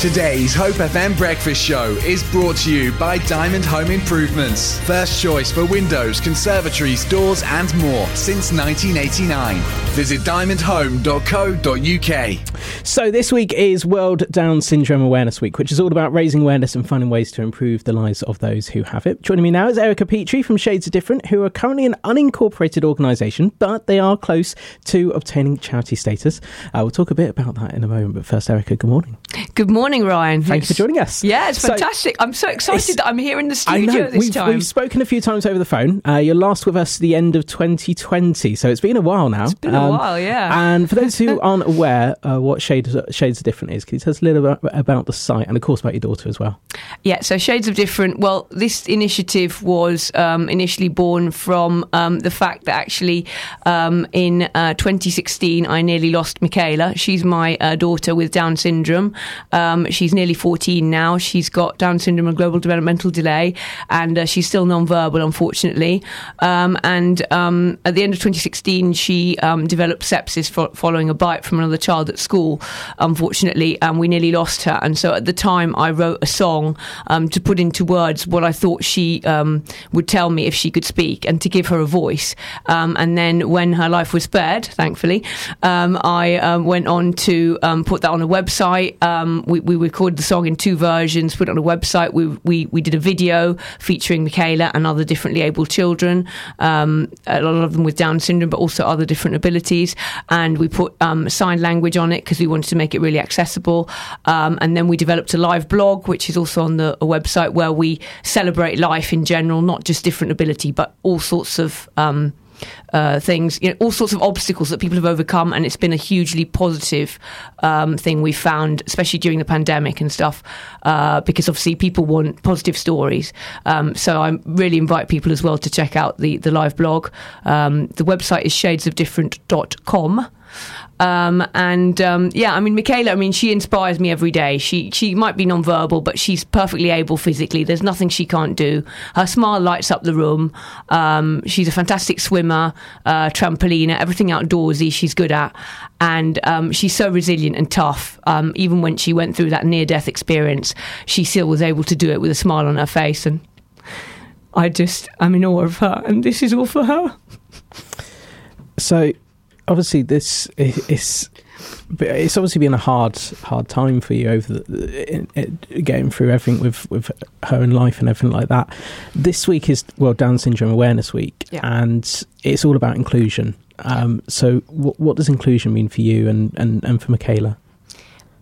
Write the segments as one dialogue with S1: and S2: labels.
S1: Today's Hope FM breakfast show is brought to you by Diamond Home Improvements. First choice for windows, conservatories, doors, and more since 1989. Visit diamondhome.co.uk.
S2: So, this week is World Down Syndrome Awareness Week, which is all about raising awareness and finding ways to improve the lives of those who have it. Joining me now is Erica Petrie from Shades of Different, who are currently an unincorporated organisation, but they are close to obtaining charity status. Uh, we'll talk a bit about that in a moment, but first, Erica, good morning.
S3: Good morning, Ryan.
S2: Thank you for joining us.
S3: Yeah, it's
S2: So-
S3: fantastic. I'm so excited that I'm here in the
S2: I
S3: studio
S2: know
S3: this
S2: we've,
S3: time.
S2: we've spoken a few times over the phone. Uh, you're last with us at the end of 2020, so it's been a while now. It's
S3: been a while, yeah.
S2: And for those who aren't aware uh, what Shades Shades of Different is, can you tell us a little bit about the site and, of course, about your daughter as well?
S3: Yeah, so Shades of Different. Well, this initiative was um, initially born from um, the fact that actually um, in uh, 2016 I nearly lost Michaela. She's my uh, daughter with Down syndrome. Um, she's nearly 14 now. She's got Down syndrome and global developmental delay, and uh, she's still non-verbal, unfortunately. Um, and um, at the end of 2016, she um, developed sepsis fo- following a bite from another child at school, unfortunately, and we nearly lost her. And so at the time, I wrote a song um, to put into words what I thought she would tell me if she could speak and to give her a voice. And then when her life was spared, thankfully, I um, went on to um, put that on a website. Um, we, we recorded the song in two versions, put it on a website. We, we, we did a video featuring Michaela and other differently able children, um, a lot of them with Down syndrome, but also other different abilities. And we put um, sign language on it because we wanted to make it really accessible. Um, and then we developed a live blog, which is also on the website where we celebrate life in general, not just different ability, but all sorts of. Um, uh, things, you know, all sorts of obstacles that people have overcome, and it's been a hugely positive um, thing we've found, especially during the pandemic and stuff, uh, because obviously people want positive stories. Um, so I really invite people as well to check out the the live blog. Um, the website is shadesofdifferent.com. Um, and um, yeah, I mean, Michaela, I mean, she inspires me every day. She she might be non-verbal, but she's perfectly able physically. There's nothing she can't do. Her smile lights up the room. Um, she's a fantastic swimmer, uh, trampoliner, everything outdoorsy she's good at. And um, she's so resilient and tough. Um, even when she went through that near-death experience, she still was able to do it with a smile on her face. And I just, I'm in awe of her. And this is all for her.
S2: So, obviously, this is. It's obviously been a hard, hard time for you over the, in, in, getting through everything with, with her and life and everything like that. This week is World Down Syndrome Awareness Week,
S3: Yeah.
S2: and it's all about inclusion. Um, so, what, what does inclusion mean for you and, and, and for Michaela?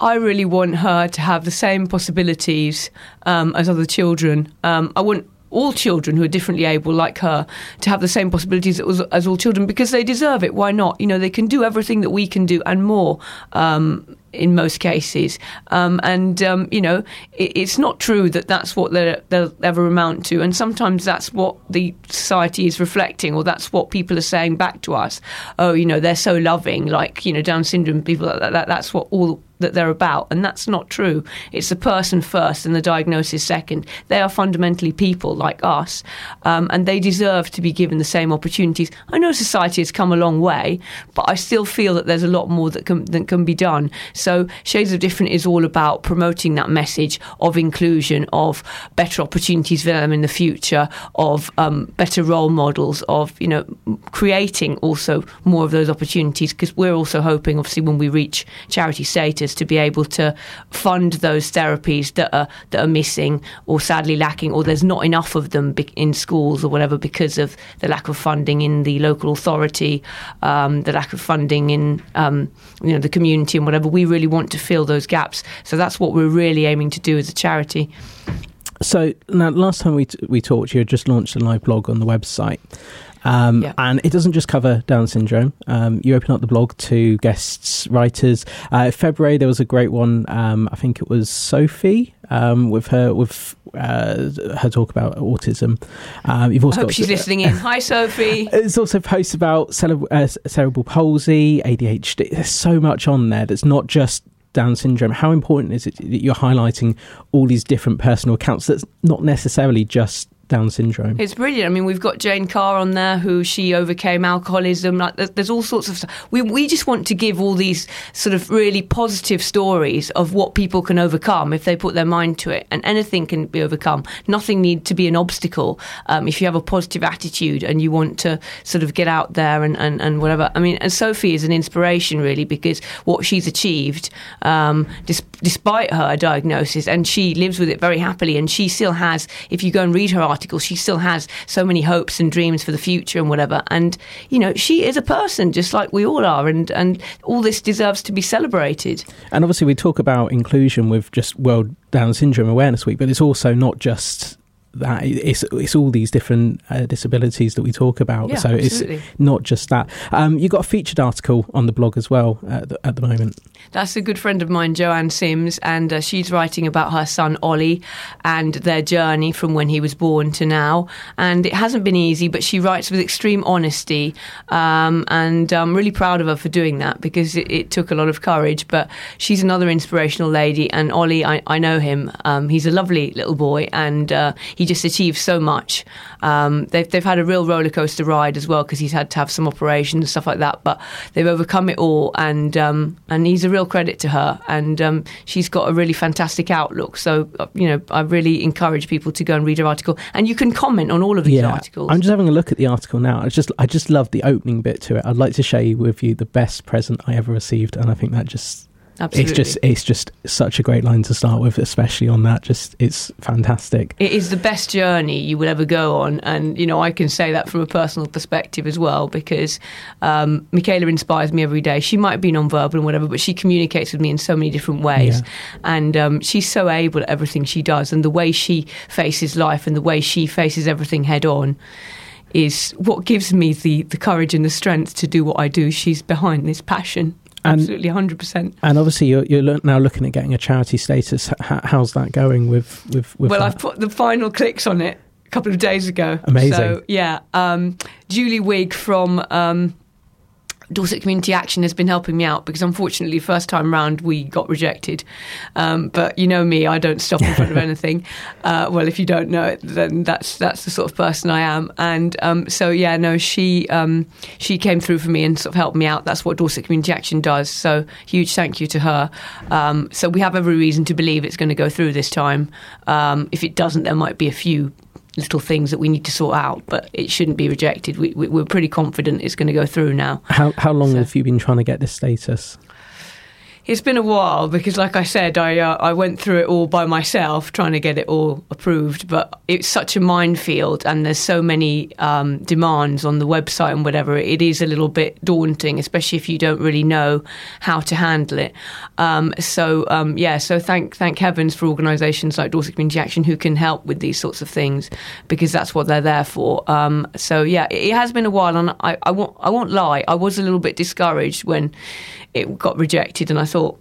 S3: I really want her to have the same possibilities um, as other children. Um, I want all children who are differently able, like her, to have the same possibilities as, as all children because they deserve it. Why not? You know, they can do everything that we can do and more. Um, in most cases, um, and um, you know, it, it's not true that that's what they'll ever amount to, and sometimes that's what the society is reflecting, or that's what people are saying back to us. Oh, you know, they're so loving, like you know, Down syndrome people. That, that, that's what all that they're about, and that's not true. It's the person first and the diagnosis second. They are fundamentally people like us, um, and they deserve to be given the same opportunities. I know society has come a long way, but I still feel that there's a lot more that can that can be done. Shades of Different is all about promoting that message of inclusion, of better opportunities for them in the future, of um, better role models, of you know creating also more of those opportunities because we're also hoping, obviously, when we reach charity status, to be able to fund those therapies that are that are missing or sadly lacking, or there's not enough of them in schools or whatever because of the lack of funding in the local authority, um, the lack of funding in um, you know the community and whatever. We really want to fill those gaps, so that's what we're really aiming to do as a charity.
S2: So now, last time we t- we talked, you had just launched a live blog on the website, um,
S3: Yeah.
S2: and it doesn't just cover Down syndrome. Um, you open up the blog to guests, writers. Uh, February there was a great one. Um, I think it was Sophie um, with her with uh, her talk about autism. Um, you've
S3: I
S2: also
S3: hope
S2: got
S3: she's listening in. Hi, Sophie.
S2: There's also posts about cere- uh, cerebral palsy, ADHD. There's so much on there that's not just Down syndrome. How important is it that you're highlighting all these different personal accounts that's not necessarily just Down syndrome.
S3: It's brilliant. I mean, we've got Jane Carr on there who she overcame alcoholism. Like, there's, all sorts of stuff. We, we just want to give all these sort of really positive stories of what people can overcome if they put their mind to it. And anything can be overcome. Nothing need to be an obstacle um, if you have a positive attitude and you want to sort of get out there and, and, and whatever. I mean, and Sophie is an inspiration really because what she's achieved um, dis- despite her diagnosis, and she lives with it very happily. And she still has, if you go and read her article, she still has so many hopes and dreams for the future and whatever. And you know, she is a person just like we all are, and and all this deserves to be celebrated.
S2: And obviously, we talk about inclusion with just World Down Syndrome Awareness Week, but it's also not just that it's it's all these different uh, disabilities that we talk about.
S3: Yeah,
S2: so
S3: absolutely.
S2: it's not just that. Um, you've got a featured article on the blog as well at the, at the moment.
S3: That's a good friend of mine, Joanne Sims, and uh, she's writing about her son Ollie and their journey from when he was born to now. And it hasn't been easy, but she writes with extreme honesty, um, and I'm really proud of her for doing that because it, it, took a lot of courage. But she's another inspirational lady, and Ollie, I, I know him. Um, he's a lovely little boy, and uh, he just achieved so much. Um, they've they've had a real roller coaster ride as well because he's had to have some operations and stuff like that, but they've overcome it all, and um, and he's a real credit to her, and um, she's got a really fantastic outlook. So uh, you know, I really encourage people to go and read her article, and you can comment on all of these
S2: yeah,
S3: articles.
S2: I'm just having a look at the article now. I just I just love the opening bit to it. I'd like to share with you the best present I ever received, and I think that just
S3: Absolutely.
S2: It's just it's just such a great line to start with, especially on that. Just it's fantastic.
S3: It is the best journey you will ever go on, and you know I can say that from a personal perspective as well because um, Michaela inspires me every day. She might be non-verbal and whatever, but she communicates with me in so many different ways,
S2: Yeah.
S3: and um, she's so able at everything she does, and the way she faces life and the way she faces everything head on. Is what gives me the, the courage and the strength to do what I do. She's behind this passion.
S2: And-
S3: Absolutely, 100%.
S2: And obviously, you're, you're now looking at getting a charity status. H- how's that going with with, with
S3: well,
S2: that?
S3: I've put the final clicks on it a couple of days ago.
S2: Amazing.
S3: So yeah, um, Julie Wig from um, Dorset Community Action has been helping me out because unfortunately, first time round we got rejected. Um, but you know me, I don't stop in front of anything. Uh, well, if you don't know it, then that's that's the sort of person I am. And um, so yeah, no, she um, she came through for me and sort of helped me out. That's what Dorset Community Action does. So huge thank you to her. Um, so we have every reason to believe it's going to go through this time. Um, if it doesn't, there might be a few little things that we need to sort out, but it shouldn't be rejected. We, we, we're pretty confident it's going to go through now.
S2: how how long
S3: So-
S2: have you been trying to get this status?
S3: It's been a while because, like I said, I uh, I went through it all by myself trying to get it all approved. But it's such a minefield, and there's so many um, demands on the website and whatever. It is a little bit daunting, especially if you don't really know how to handle it. Um, so um, yeah, so thank thank heavens for organisations like Dorset Community Action who can help with these sorts of things because that's what they're there for. Um, so yeah, it, it has been a while, and I, I won't I won't lie, I was a little bit discouraged when it got rejected, and I thought,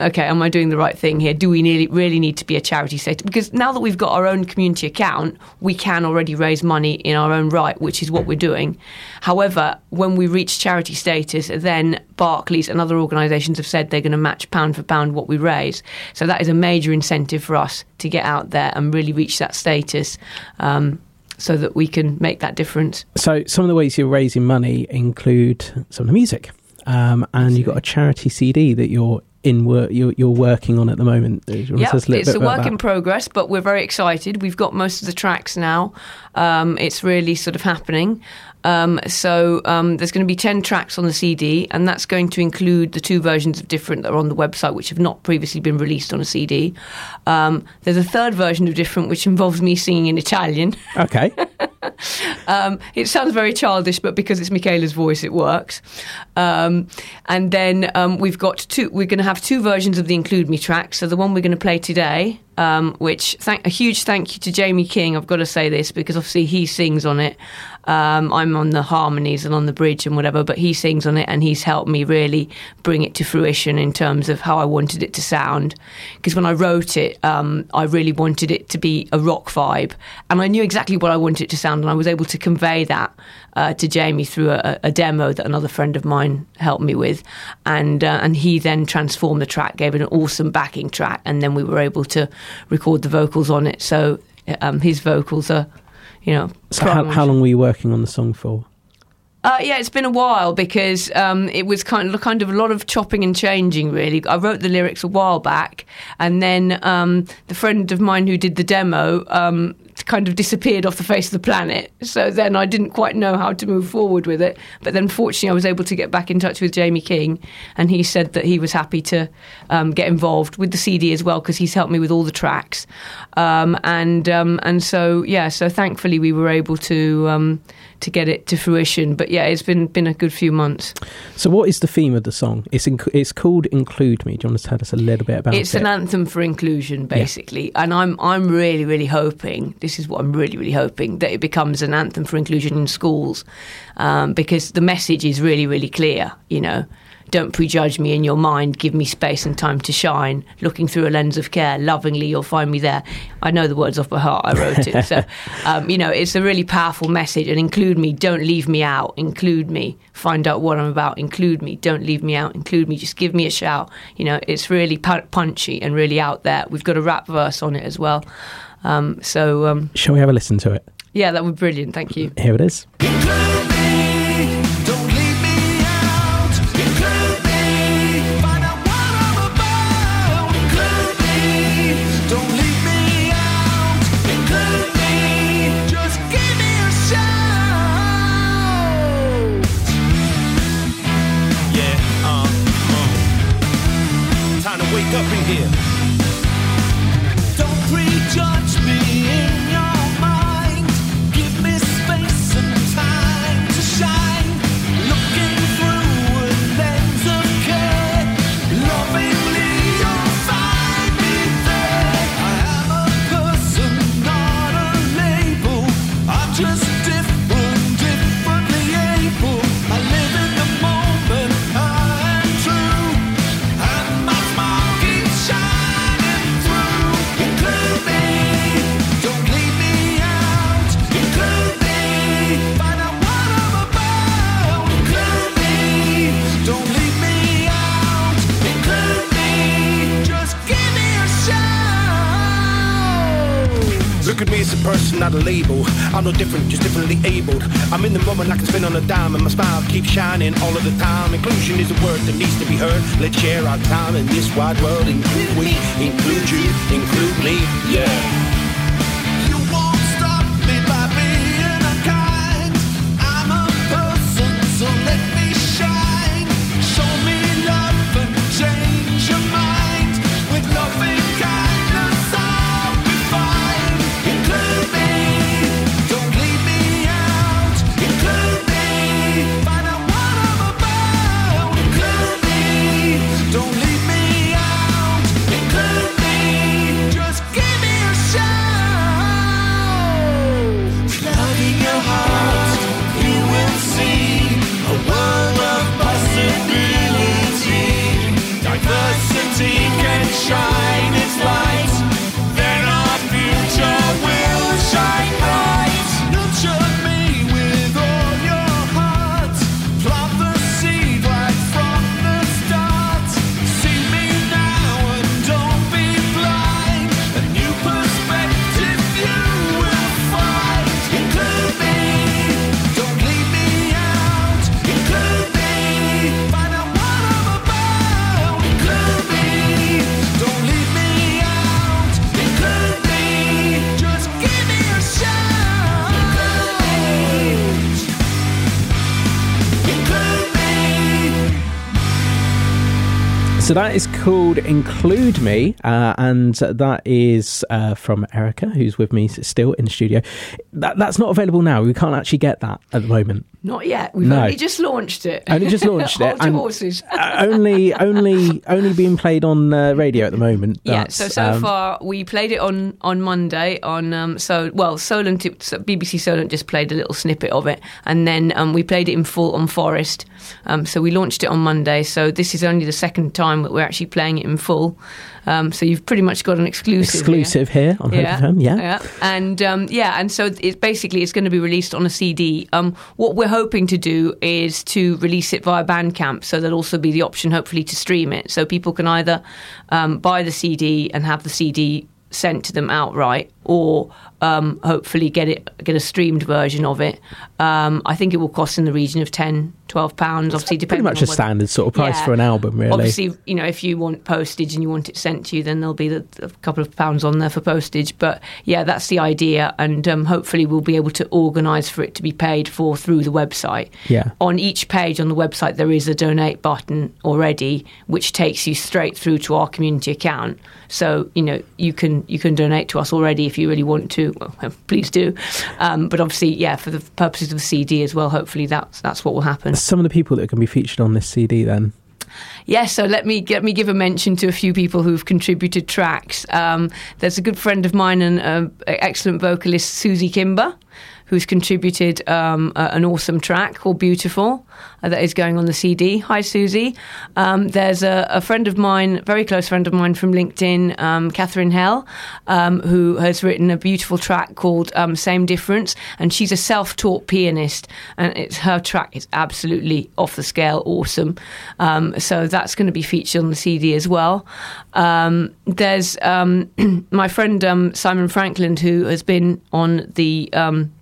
S3: okay, am I doing the right thing here? Do we nearly, really need to be a charity status? Because now that we've got our own community account, we can already raise money in our own right, which is what we're doing. However, when we reach charity status, then Barclays and other organisations have said they're going to match pound for pound what we raise. So that is a major incentive for us to get out there and really reach that status. Um, so that we can make that difference.
S2: So some of the ways you're raising money include some of the music, um, and you've got a charity CD that you're in work you're, you're working on at the moment. Do you want to
S3: Yeah,
S2: tell us a little
S3: it's a work
S2: that?
S3: in progress, but we're very excited. We've got most of the tracks now. Um, it's really sort of happening. Um, so um, there's going to be 10 tracks on the CD, and that's going to include the two versions of Different that are on the website, which have not previously been released on a CD. Um, there's a third version of Different, which involves me singing in Italian.
S2: Okay,
S3: Um, it sounds very childish, but because it's Michaela's voice, it works. Um, and then um, we've got two. We're going to have two versions of the Include Me track. So the one we're going to play today, um, which thank, a huge thank you to Jamie King. I've got to say this because obviously he sings on it. Um, I'm on the harmonies and on the bridge and whatever, but he sings on it and he's helped me really bring it to fruition in terms of how I wanted it to sound. Because when I wrote it, um, I really wanted it to be a rock vibe, and I knew exactly what I wanted it to sound, and I was able to convey that uh, to Jamie through a, a demo that another friend of mine helped me with, and uh, and he then transformed the track, gave it an awesome backing track, and then we were able to record the vocals on it. So um, his vocals are you know.
S2: So how, how long were you working on the song for?
S3: Uh, yeah, it's been a while because um, it was kind of kind of a lot of chopping and changing. Really, I wrote the lyrics a while back, and then um, the friend of mine who did the demo um, kind of disappeared off the face of the planet. So then I didn't quite know how to move forward with it. But then, fortunately, I was able to get back in touch with Jamie King, and he said that he was happy to um, get involved with the CD as well because he's helped me with all the tracks. Um, and um, and so yeah, so thankfully we were able to um, to get it to fruition. But yeah, it's been been a good few months.
S2: So, what is the theme of the song? It's inc- it's called "Include Me." Do you want to tell us a little bit about
S3: it's
S2: it?
S3: It's an anthem for inclusion, basically, and I'm I'm really really hoping this is what I'm really really hoping that it becomes an anthem for inclusion in schools, um, because the message is really really clear. You know. Don't prejudge me in your mind. Give me space and time to shine. Looking through a lens of care, lovingly, you'll find me there. I know the words off by heart. I wrote it, so um, you know it's a really powerful message. And include me. Don't leave me out. Include me. Find out what I'm about. Include me. Don't leave me out. Include me. Just give me a shout. You know, it's really pu- punchy and really out there. We've got a rap verse on it as well. Um, so um,
S2: Shall we have a listen to it?
S3: yeah, that would be brilliant. Thank you.
S2: Here it is.
S4: Up in here.
S5: Don't prejudge me not a label. I'm
S4: no different, just differently abled. I'm in the moment, like I can spin on a dime, and my smile keeps shining all of the time. Inclusion is a word that needs to be heard. Let's share our time in this wide world. Include we, include you, include me, yeah.
S5: So
S2: that is called "Include Me," uh, and that is uh, from Erica, who's with me still in the studio. That, that's not available now. We can't actually get that at the moment.
S3: Not yet. We've
S2: No.
S3: only just launched it.
S2: Only just launched it,
S3: Hold your
S2: and-
S3: horses.
S2: Uh, only, only, only being played on uh, radio at the moment.
S3: Yeah, so so
S2: um,
S3: far we played it on on Monday on um so well Solent BBC Solent just played a little snippet of it and then um we played it in full on Forest um so we launched it on Monday so this is only the second time that we're actually playing it in full um so you've pretty much got an exclusive here.
S2: exclusive here, on Hope FM. Yeah.
S3: and um, yeah, and so it's basically it's going to be released on a CD. Um, what we're hoping to do is to release it via Bandcamp, so there'll also be the option, hopefully, to stream it, so people can either um, buy the CD and have the CD sent to them outright, or um, hopefully get it get a streamed version of it. Um, I think it will cost in the region of 10 12 pounds. Obviously,
S2: Pretty much a standard sort of price
S3: Yeah.
S2: for an album, really.
S3: Obviously, you know, if you want postage and you want it sent to you, then there'll be the, a couple of pounds on there for postage. But yeah, that's the idea, and um, hopefully we'll be able to organise for it to be paid for through the website.
S2: Yeah.
S3: On each page on the website, there is a donate button already, which takes you straight through to our community account. So you know you can you can donate to us already if you really want to. Well, please do. Um, but obviously, yeah, for the purposes of the CD as well. Hopefully, that's that's what will happen.
S2: Some of the people that can be featured on this CD, then.
S3: Yes, so let me let me give a mention to a few people who've contributed tracks. Um, there's a good friend of mine and uh, excellent vocalist Susie Kimber, who's contributed um, an awesome track called "Beautiful" uh, that is going on the CD. Hi, Susie. Um, there's a, a friend of mine, very close friend of mine from LinkedIn, um, Catherine Hell, um, who has written a beautiful track called um, "Same Difference," and she's a self-taught pianist, and it's her track is absolutely off the scale, awesome. Um, so that's going to be featured on the CD as well. There's my friend Simon Franklin, who has been on the um,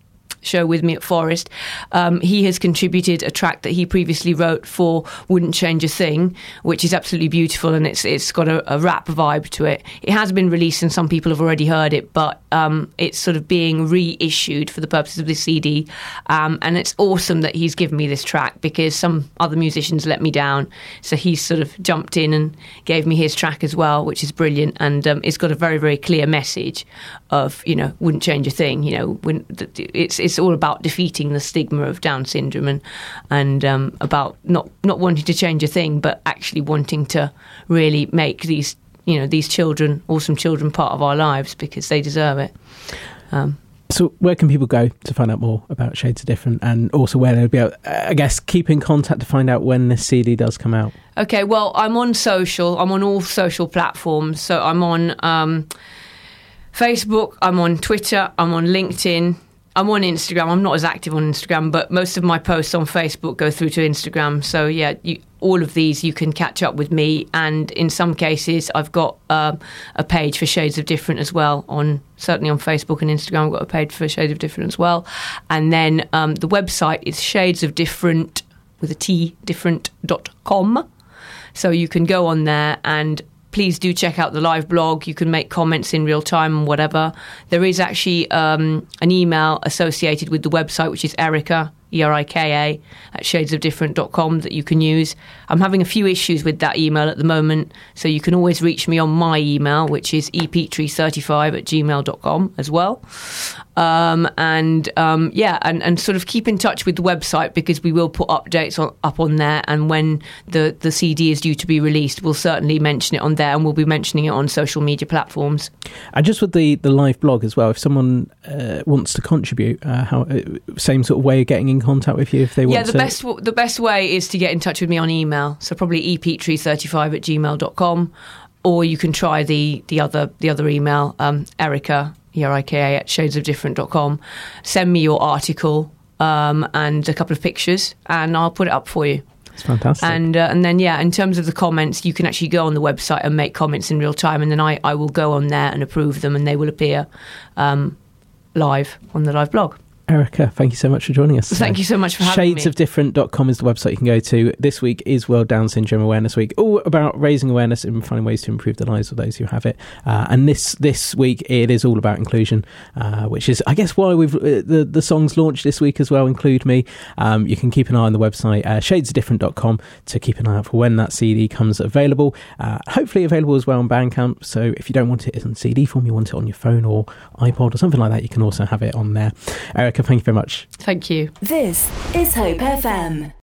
S3: show with me at Forest. Um, he has contributed a track that he previously wrote for "Wouldn't Change a Thing," which is absolutely beautiful and it's it's got a, a rap vibe to it. It has been released and some people have already heard it, but um, it's sort of being reissued for the purposes of this CD. Um, and it's awesome that he's given me this track because some other musicians let me down, so he's sort of jumped in and gave me his track as well, which is brilliant. And um, it's got a very very clear message of you know wouldn't change a thing. You know when it's it's all about defeating the stigma of Down syndrome and and um, about not not wanting to change a thing, but actually wanting to really make these you know these children, awesome children, part of our lives because they deserve it. Um,
S2: So, where can people go to find out more about Shades of Different, and also where they'll be able, I guess, keep in contact to find out when this CD does come out?
S3: Okay, well, I'm on social. I'm on all social platforms. So I'm on um, Facebook, I'm on Twitter, I'm on LinkedIn, I'm on Instagram. I'm not as active on Instagram, but most of my posts on Facebook go through to Instagram. So yeah, you, all of these you can catch up with me, and in some cases I've got um, a page for Shades of Different as well. On certainly on Facebook and Instagram, I've got a page for Shades of Different as well, and then um, the website is Shades of Different with a T different.com. So you can go on there and please do check out the live blog. You can make comments in real time and whatever. There is actually um, an email associated with the website, which is Erica, E R I K A, at shadesofdifferent.com that you can use. I'm having a few issues with that email at the moment, so you can always reach me on my email, which is epetrie35 at gmail.com as well. Um, and um, yeah, and, and sort of keep in touch with the website because we will put updates on, up on there. And when the, the CD is due to be released, we'll certainly mention it on there and we'll be mentioning it on social media platforms.
S2: And just with the, the live blog as well, if someone uh, wants to contribute, uh, how uh, same sort of way of getting in contact with you if they want to.
S3: Yeah, the
S2: to.
S3: best w- the best way is to get in touch with me on email. So probably epetrie35 at gmail.com or you can try the, the other the other email, um, Erica, E-R-I-K-A, at shadesofdifferent.com. Send me your article um, and a couple of pictures and I'll put it up for you.
S2: It's fantastic.
S3: And uh, and then yeah, in terms of the comments, you can actually go on the website and make comments in real time, and then I, I will go on there and approve them, and they will appear um, live on the live blog.
S2: Erica, thank you so much for joining us.
S3: Thank you so much for having me.
S2: Shadesofdifferent.com is the website you can go to. This week is World Down Syndrome Awareness Week, all about raising awareness and finding ways to improve the lives of those who have it. Uh, and this this week it is all about inclusion, uh, which is, I guess, why we've uh, the the songs launched this week as well. Include me. Um, you can keep an eye on the website uh, shadesofdifferent.com to keep an eye out for when that CD comes available. Uh, hopefully available as well on Bandcamp. So if you don't want it in CD form, you want it on your phone or iPod or something like that, you can also have it on there. Erica, thank you very much.
S3: Thank you.
S6: This is Hope FM.